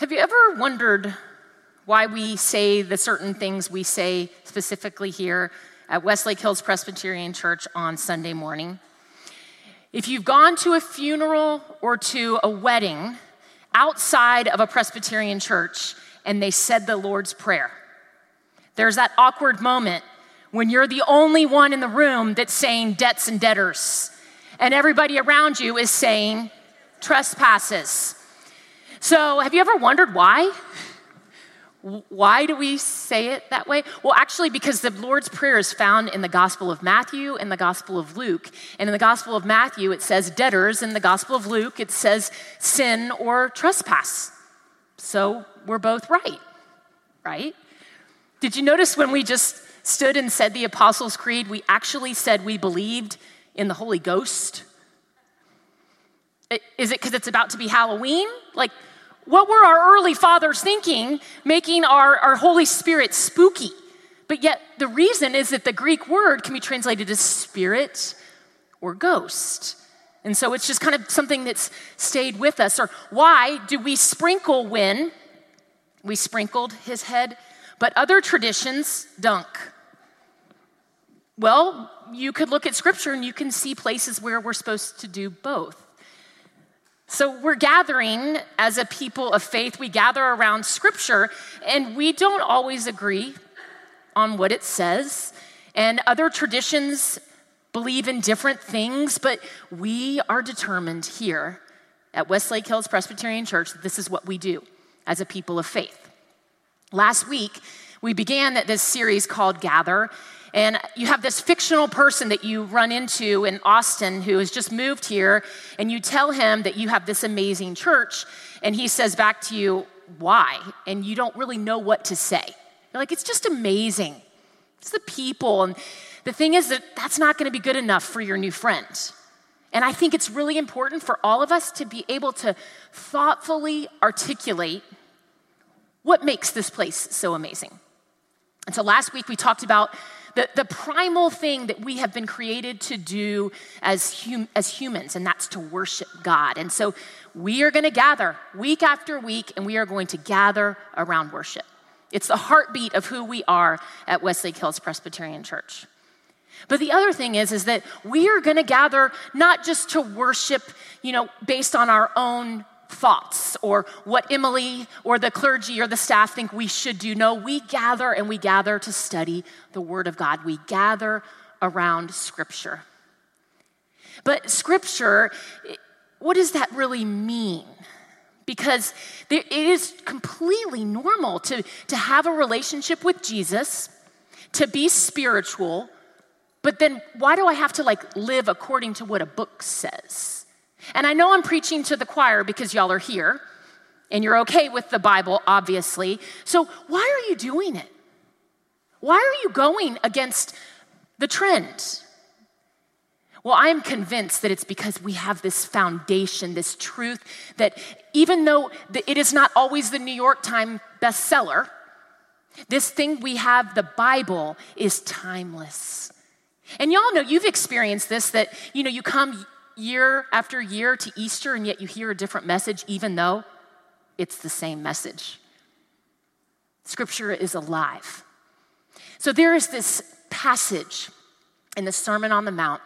Have you ever wondered why we say the certain things we say specifically here at Westlake Hills Presbyterian Church on Sunday morning? If you've gone to a funeral or to a wedding outside of a Presbyterian church and they said the Lord's Prayer, there's that awkward moment when you're the only one in the room that's saying debts and debtors, and everybody around you is saying trespasses. So, have you ever wondered why? Why do we say it that way? Well, actually, because the Lord's Prayer is found in the Gospel of Matthew and the Gospel of Luke. And in the Gospel of Matthew, it says debtors. In the Gospel of Luke, it says sin or trespass. So we're both right, right? Did you notice when we just stood and said the Apostles' Creed, we actually said we believed in the Holy Ghost? Is it because it's about to be Halloween? Like, what were our early fathers thinking, making our, our Holy Spirit spooky? But yet, the reason is that the Greek word can be translated as spirit or ghost. And so it's just kind of something that's stayed with us. Or why do we sprinkle when we sprinkled his head, but other traditions dunk? Well, you could look at scripture and you can see places where we're supposed to do both. So we're gathering as a people of faith, we gather around scripture, and we don't always agree on what it says. And other traditions believe in different things, but we are determined here at Westlake Hills Presbyterian Church that this is what we do as a people of faith. Last week, we began this series called Gather, and you have this fictional person that you run into in Austin who has just moved here, and you tell him that you have this amazing church, and he says back to you, Why? And you don't really know what to say. You're like, It's just amazing. It's the people. And the thing is that that's not going to be good enough for your new friend. And I think it's really important for all of us to be able to thoughtfully articulate what makes this place so amazing. And so last week we talked about the, the primal thing that we have been created to do as, hum, as humans, and that's to worship God. And so we are going to gather week after week, and we are going to gather around worship. It's the heartbeat of who we are at Westlake Hills Presbyterian Church. But the other thing is, is that we are going to gather not just to worship, you know, based on our own thoughts or what Emily or the clergy or the staff think we should do. No, we gather and we gather to study the Word of God. We gather around Scripture. But Scripture, what does that really mean? Because it is completely normal to, to have a relationship with Jesus, to be spiritual, but then why do I have to like live according to what a book says? And I know I'm preaching to the choir because y'all are here and you're okay with the Bible, obviously. So why are you doing it? Why are you going against the trend? Well, I'm convinced that it's because we have this foundation, this truth that even though it is not always the New York Times bestseller, this thing we have, the Bible, is timeless. And y'all know you've experienced this that, you know, you come year after year to Easter, and yet you hear a different message, even though it's the same message. Scripture is alive. So there is this passage in the Sermon on the Mount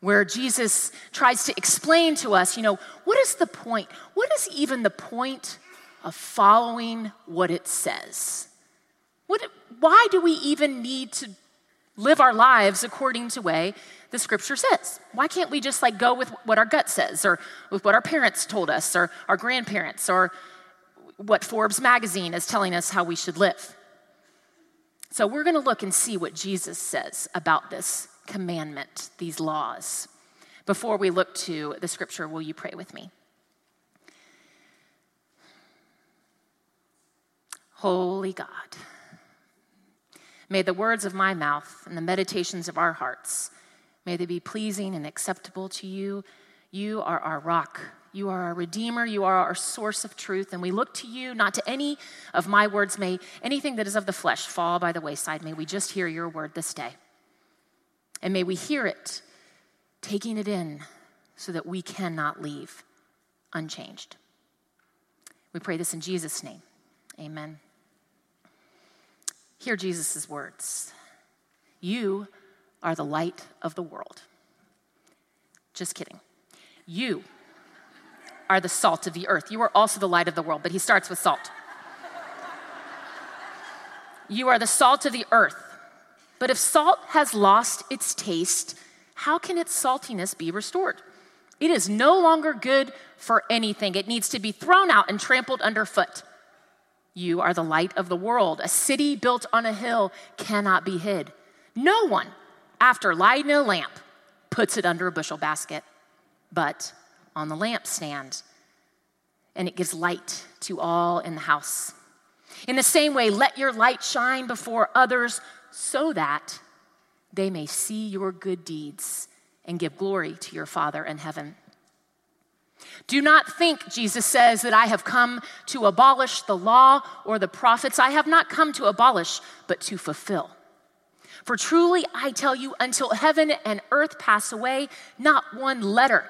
where Jesus tries to explain to us, you know, what is the point? What is even the point of following what it says? What, why do we even need to live our lives according to way the scripture says. Why can't we just like go with what our gut says or with what our parents told us or our grandparents or what Forbes magazine is telling us how we should live? So we're going to look and see what Jesus says about this commandment, these laws. Before we look to the scripture, will you pray with me? Holy God, may the words of my mouth and the meditations of our hearts May they be pleasing and acceptable to you. You are our rock. You are our Redeemer. You are our source of truth. And we look to you, not to any of my words. May anything that is of the flesh fall by the wayside. May we just hear your word this day. And may we hear it, taking it in, so that we cannot leave unchanged. We pray this in Jesus' name. Amen. Hear Jesus' words You are the light of the world. Just kidding. You are the salt of the earth. You are also the light of the world, but he starts with salt. you are the salt of the earth. But if salt has lost its taste, how can its saltiness be restored? It is no longer good for anything. It needs to be thrown out and trampled underfoot. You are the light of the world. A city built on a hill cannot be hid. No one, after lighting a lamp, puts it under a bushel basket, but on the lampstand, and it gives light to all in the house. In the same way, let your light shine before others so that they may see your good deeds and give glory to your Father in heaven. Do not think, Jesus says, that I have come to abolish the law or the prophets. I have not come to abolish, but to fulfill. For truly I tell you, until heaven and earth pass away, not one letter,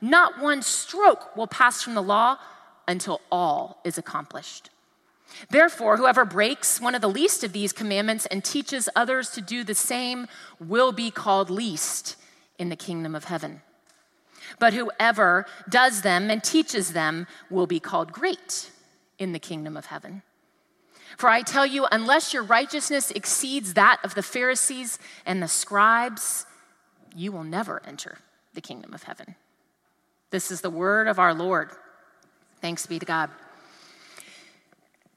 not one stroke will pass from the law until all is accomplished. Therefore, whoever breaks one of the least of these commandments and teaches others to do the same will be called least in the kingdom of heaven. But whoever does them and teaches them will be called great in the kingdom of heaven. For I tell you, unless your righteousness exceeds that of the Pharisees and the scribes, you will never enter the kingdom of heaven. This is the word of our Lord. Thanks be to God.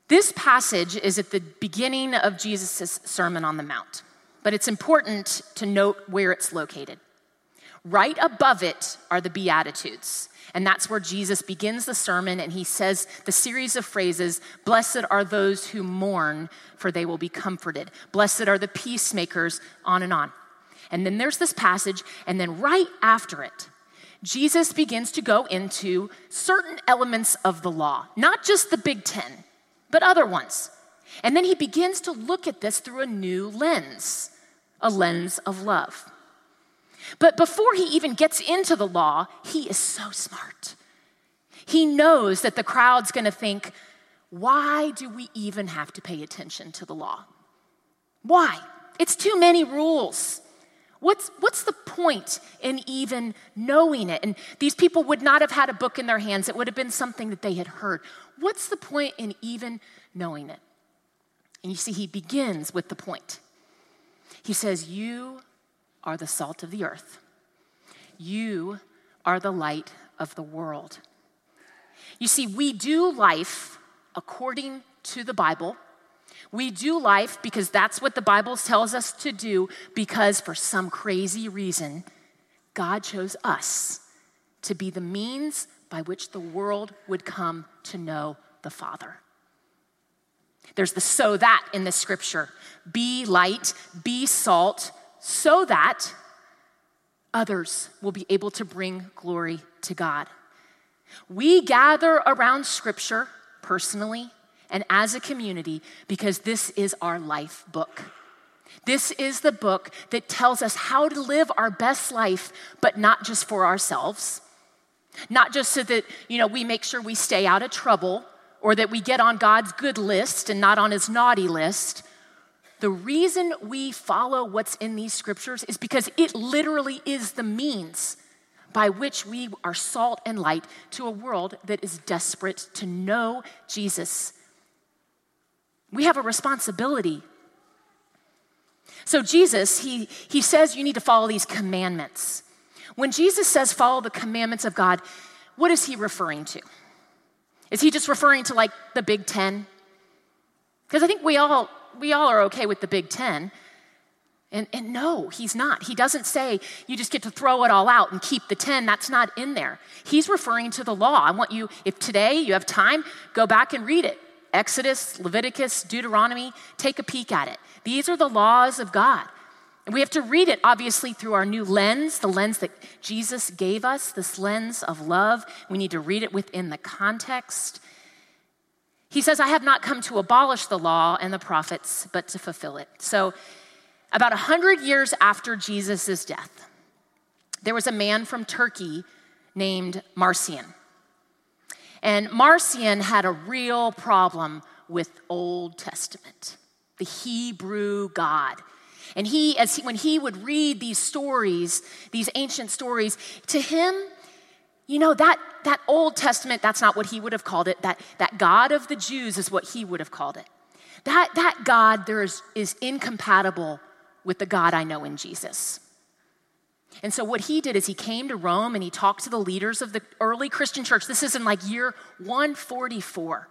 This passage is at the beginning of Jesus' Sermon on the Mount, but it's important to note where it's located. Right above it are the Beatitudes. And that's where Jesus begins the sermon and he says the series of phrases Blessed are those who mourn, for they will be comforted. Blessed are the peacemakers, on and on. And then there's this passage, and then right after it, Jesus begins to go into certain elements of the law, not just the Big Ten, but other ones. And then he begins to look at this through a new lens, a lens of love. But before he even gets into the law, he is so smart. He knows that the crowd's gonna think, why do we even have to pay attention to the law? Why? It's too many rules. What's, what's the point in even knowing it? And these people would not have had a book in their hands, it would have been something that they had heard. What's the point in even knowing it? And you see, he begins with the point. He says, You are the salt of the earth, you are the light of the world. You see, we do life according to the Bible we do life because that's what the Bible tells us to do, because for some crazy reason, God chose us to be the means by which the world would come to know the Father. There's the so that in the scripture be light, be salt, so that others will be able to bring glory to God. We gather around scripture personally and as a community because this is our life book. This is the book that tells us how to live our best life, but not just for ourselves, not just so that, you know, we make sure we stay out of trouble or that we get on God's good list and not on his naughty list. The reason we follow what's in these scriptures is because it literally is the means by which we are salt and light to a world that is desperate to know Jesus we have a responsibility. So, Jesus, he, he says you need to follow these commandments. When Jesus says follow the commandments of God, what is he referring to? Is he just referring to like the Big Ten? Because I think we all, we all are okay with the Big Ten. And, and no, he's not. He doesn't say you just get to throw it all out and keep the 10. That's not in there. He's referring to the law. I want you, if today you have time, go back and read it. Exodus, Leviticus, Deuteronomy, take a peek at it. These are the laws of God. And we have to read it, obviously, through our new lens, the lens that Jesus gave us, this lens of love. We need to read it within the context. He says, I have not come to abolish the law and the prophets, but to fulfill it. So, about 100 years after Jesus' death, there was a man from Turkey named Marcion. And Marcion had a real problem with Old Testament, the Hebrew God. And he, as he, when he would read these stories, these ancient stories, to him, you know, that, that Old Testament, that's not what he would have called it. That, that God of the Jews is what he would have called it. That, that God there is, is incompatible with the God I know in Jesus. And so, what he did is he came to Rome and he talked to the leaders of the early Christian church. This is in like year 144.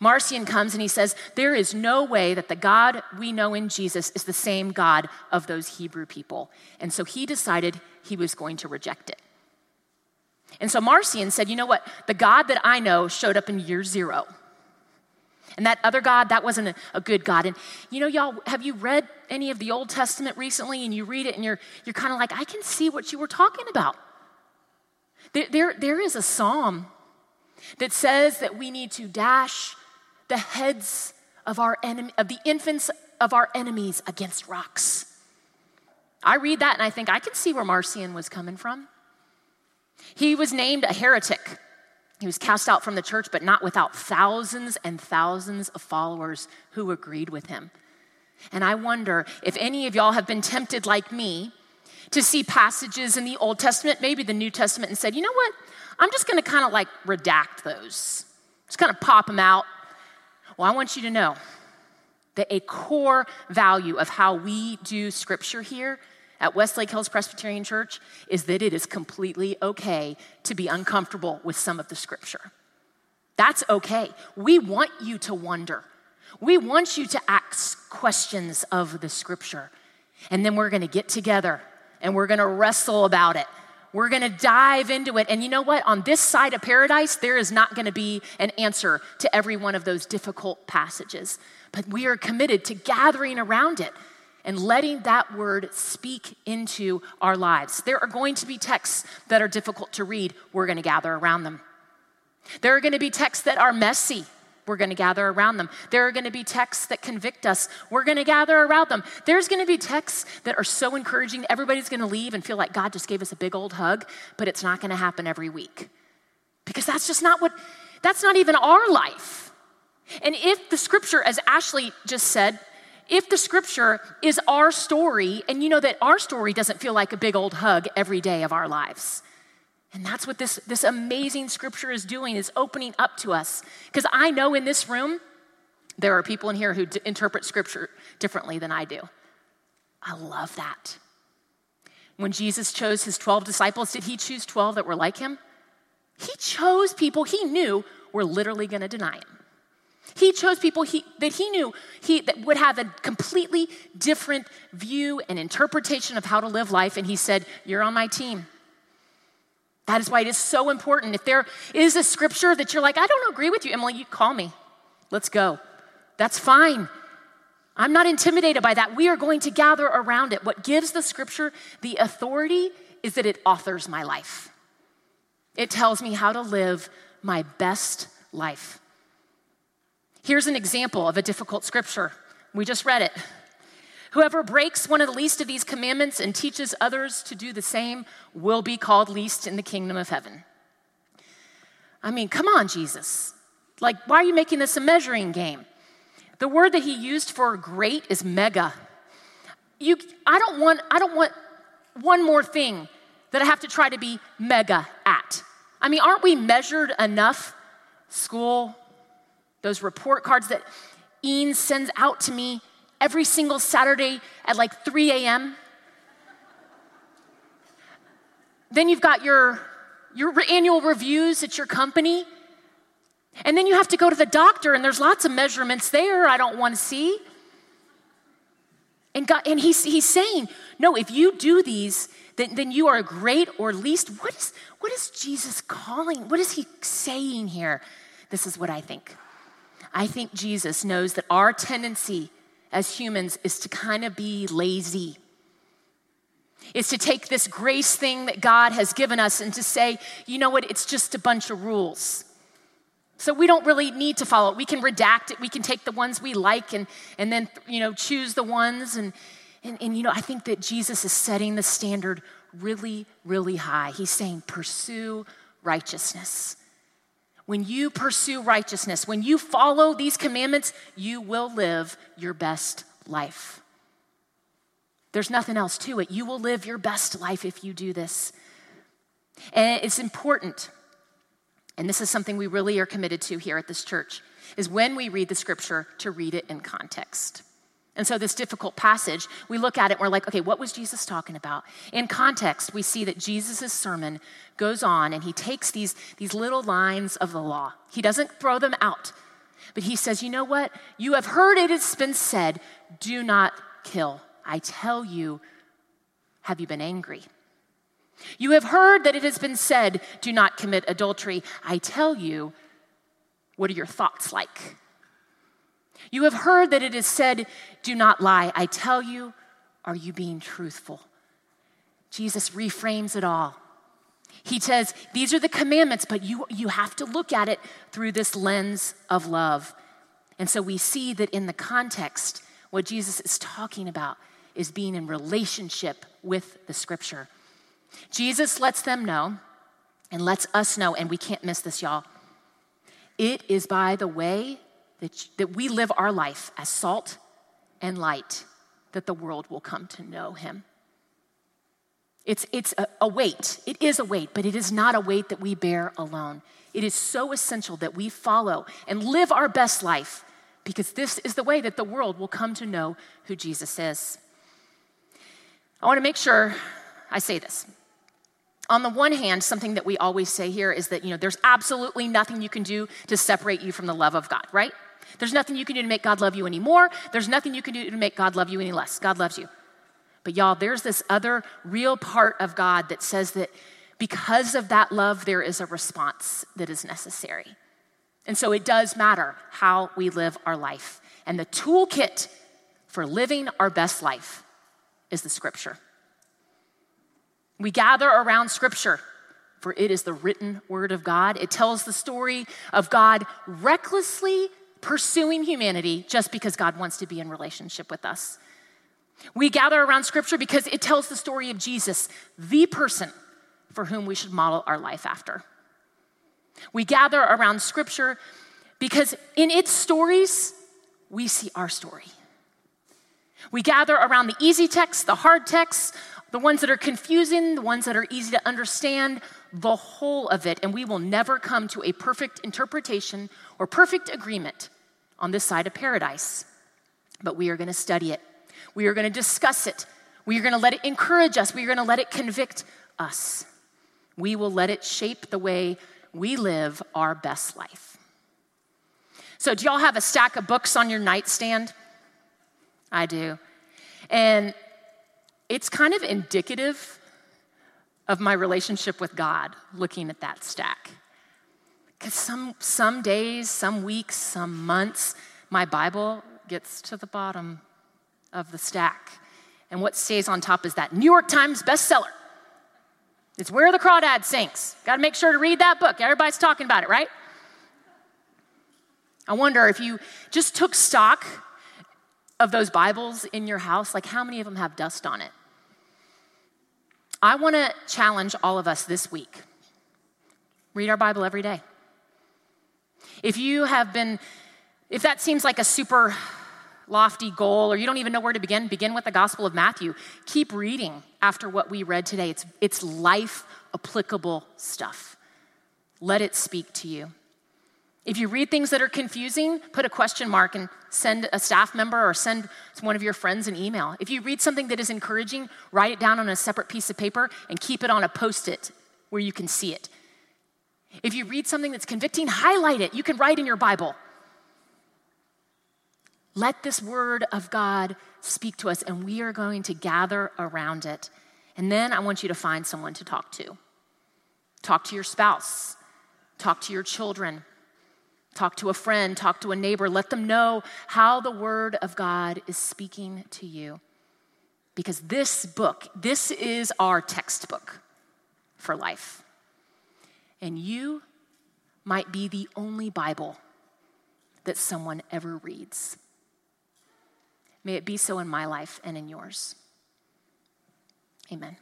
Marcion comes and he says, There is no way that the God we know in Jesus is the same God of those Hebrew people. And so he decided he was going to reject it. And so Marcion said, You know what? The God that I know showed up in year zero. And that other God, that wasn't a, a, good God. And you know, y'all, have you read any of the Old Testament recently and you read it and you're, you're kind of like, I can see what you were talking about. There, there, there is a psalm that says that we need to dash the heads of our enemy, of the infants of our enemies against rocks. I read that and I think I can see where Marcion was coming from. He was named a heretic. He was cast out from the church, but not without thousands and thousands of followers who agreed with him. And I wonder if any of y'all have been tempted like me to see passages in the Old Testament, maybe the New Testament, and said, you know what? I'm just going to kind of like redact those, just kind of pop them out. Well, I want you to know that a core value of how we do scripture here at Westlake Hills Presbyterian Church is that it is completely okay to be uncomfortable with some of the scripture. That's okay. We want you to wonder. We want you to ask questions of the scripture. And then we're going to get together and we're going to wrestle about it we're going to dive into it. And you know what? On this side of paradise, there is not going to be an answer to every one of those difficult passages. But we are committed to gathering around it and letting that word speak into our lives. There are going to be texts that are difficult to read. We're going to gather around them. There are going to be texts that are messy. We're going to gather around them. There are going to be texts that convict us. We're going to gather around them. There's going to be texts that are so encouraging. Everybody's going to leave and feel like God just gave us a big old hug, but it's not going to happen every week. Because that's just not what, that's not even our life. And if the scripture, as Ashley just said, if the scripture is our story, and you know that our story doesn't feel like a big old hug every day of our lives, and that's what this, this amazing scripture is doing, is opening up to us. Because I know in this room, there are people in here who d- interpret scripture differently than I do. I love that. When Jesus chose his 12 disciples, did he choose 12 that were like him? He chose people he knew were literally going to deny him. He chose people he, that he knew he, that would have a completely different view and interpretation of how to live life, and he said, You're on my team. That is why it is so important. If there is a scripture that you're like, I don't agree with you, Emily, you call me. Let's go. That's fine. I'm not intimidated by that. We are going to gather around it. What gives the scripture the authority is that it authors my life. It tells me how to live my best life. Here's an example of a difficult scripture. We just read it. Whoever breaks one of the least of these commandments and teaches others to do the same will be called least in the kingdom of heaven. I mean, come on, Jesus. Like, why are you making this a measuring game? The word that he used for great is mega. You, I don't want, I don't want one more thing that I have to try to be mega at. I mean, aren't we measured enough? School, those report cards that Ian sends out to me every single Saturday at like 3 a.m. Then you've got your, your annual reviews at your company. And then you have to go to the doctor, and there's lots of measurements there I don't want to see. And, God, and he's, he's saying, no, if you do these, then, then you are great or least. What is, what is Jesus calling? What is he saying here? This is what I think. I think Jesus knows that our tendency as humans is to kind of be lazy. Is to take this grace thing that God has given us and to say, you know what, it's just a bunch of rules. So we don't really need to follow it. We can redact it. We can take the ones we like and, and then, you know, choose the ones. And, and, and, you know, I think that Jesus is setting the standard really, really high. He's saying, pursue righteousness. When you pursue righteousness, when you follow these commandments, you will live your best life. There's nothing else to it. You will live your best life if you do this. And it's important, and this is something we really are committed to here at this church, is when we read the scripture to read it in context. And so, this difficult passage, we look at it, we're like, okay, what was Jesus talking about? In context, we see that Jesus' sermon goes on and he takes these, these little lines of the law. He doesn't throw them out, but he says, you know what? You have heard it has been said, do not kill. I tell you, have you been angry? You have heard that it has been said, do not commit adultery. I tell you, what are your thoughts like? You have heard that it is said, Do not lie. I tell you, are you being truthful? Jesus reframes it all. He says, These are the commandments, but you, you have to look at it through this lens of love. And so we see that in the context, what Jesus is talking about is being in relationship with the scripture. Jesus lets them know and lets us know, and we can't miss this, y'all. It is by the way that, that we live our life as salt and light that the world will come to know him. It's, it's a, a weight. It is a weight, but it is not a weight that we bear alone. It is so essential that we follow and live our best life because this is the way that the world will come to know who Jesus is. I want to make sure I say this. On the one hand, something that we always say here is that, you know, there's absolutely nothing you can do to separate you from the love of God, right? There's nothing you can do to make God love you anymore. There's nothing you can do to make God love you any less. God loves you. But y'all, there's this other real part of God that says that because of that love, there is a response that is necessary. And so it does matter how we live our life. And the toolkit for living our best life is the scripture. We gather around scripture, for it is the written word of God. It tells the story of God recklessly pursuing humanity just because God wants to be in relationship with us. We gather around scripture because it tells the story of Jesus, the person for whom we should model our life after. We gather around scripture because in its stories, we see our story. We gather around the easy texts, the hard texts, the ones that are confusing, the ones that are easy to understand, the whole of it, and we will never come to a perfect interpretation or perfect agreement on this side of paradise. But we are going to study it. We are going to discuss it. We are going to let it encourage us. We are going to let it convict us. We will let it shape the way we live our best life. So, do y'all have a stack of books on your nightstand? I do. And it's kind of indicative of my relationship with God looking at that stack. Because some, some days, some weeks, some months, my Bible gets to the bottom of the stack. And what stays on top is that New York Times bestseller. It's Where the Crawdad Sings. Got to make sure to read that book. Everybody's talking about it, right? I wonder if you just took stock of those Bibles in your house, like how many of them have dust on it? I want to challenge all of us this week read our Bible every day. If you have been, if that seems like a super lofty goal or you don't even know where to begin, begin with the Gospel of Matthew. Keep reading after what we read today. It's, it's life applicable stuff. Let it speak to you. If you read things that are confusing, put a question mark and send a staff member or send one of your friends an email. If you read something that is encouraging, write it down on a separate piece of paper and keep it on a post it where you can see it. If you read something that's convicting, highlight it. You can write in your Bible. Let this word of God speak to us, and we are going to gather around it. And then I want you to find someone to talk to. Talk to your spouse, talk to your children, Talk to a friend, talk to a neighbor, let them know how the Word of God is speaking to you. Because this book, this is our textbook for life. And you might be the only Bible that someone ever reads. May it be so in my life and in yours. Amen.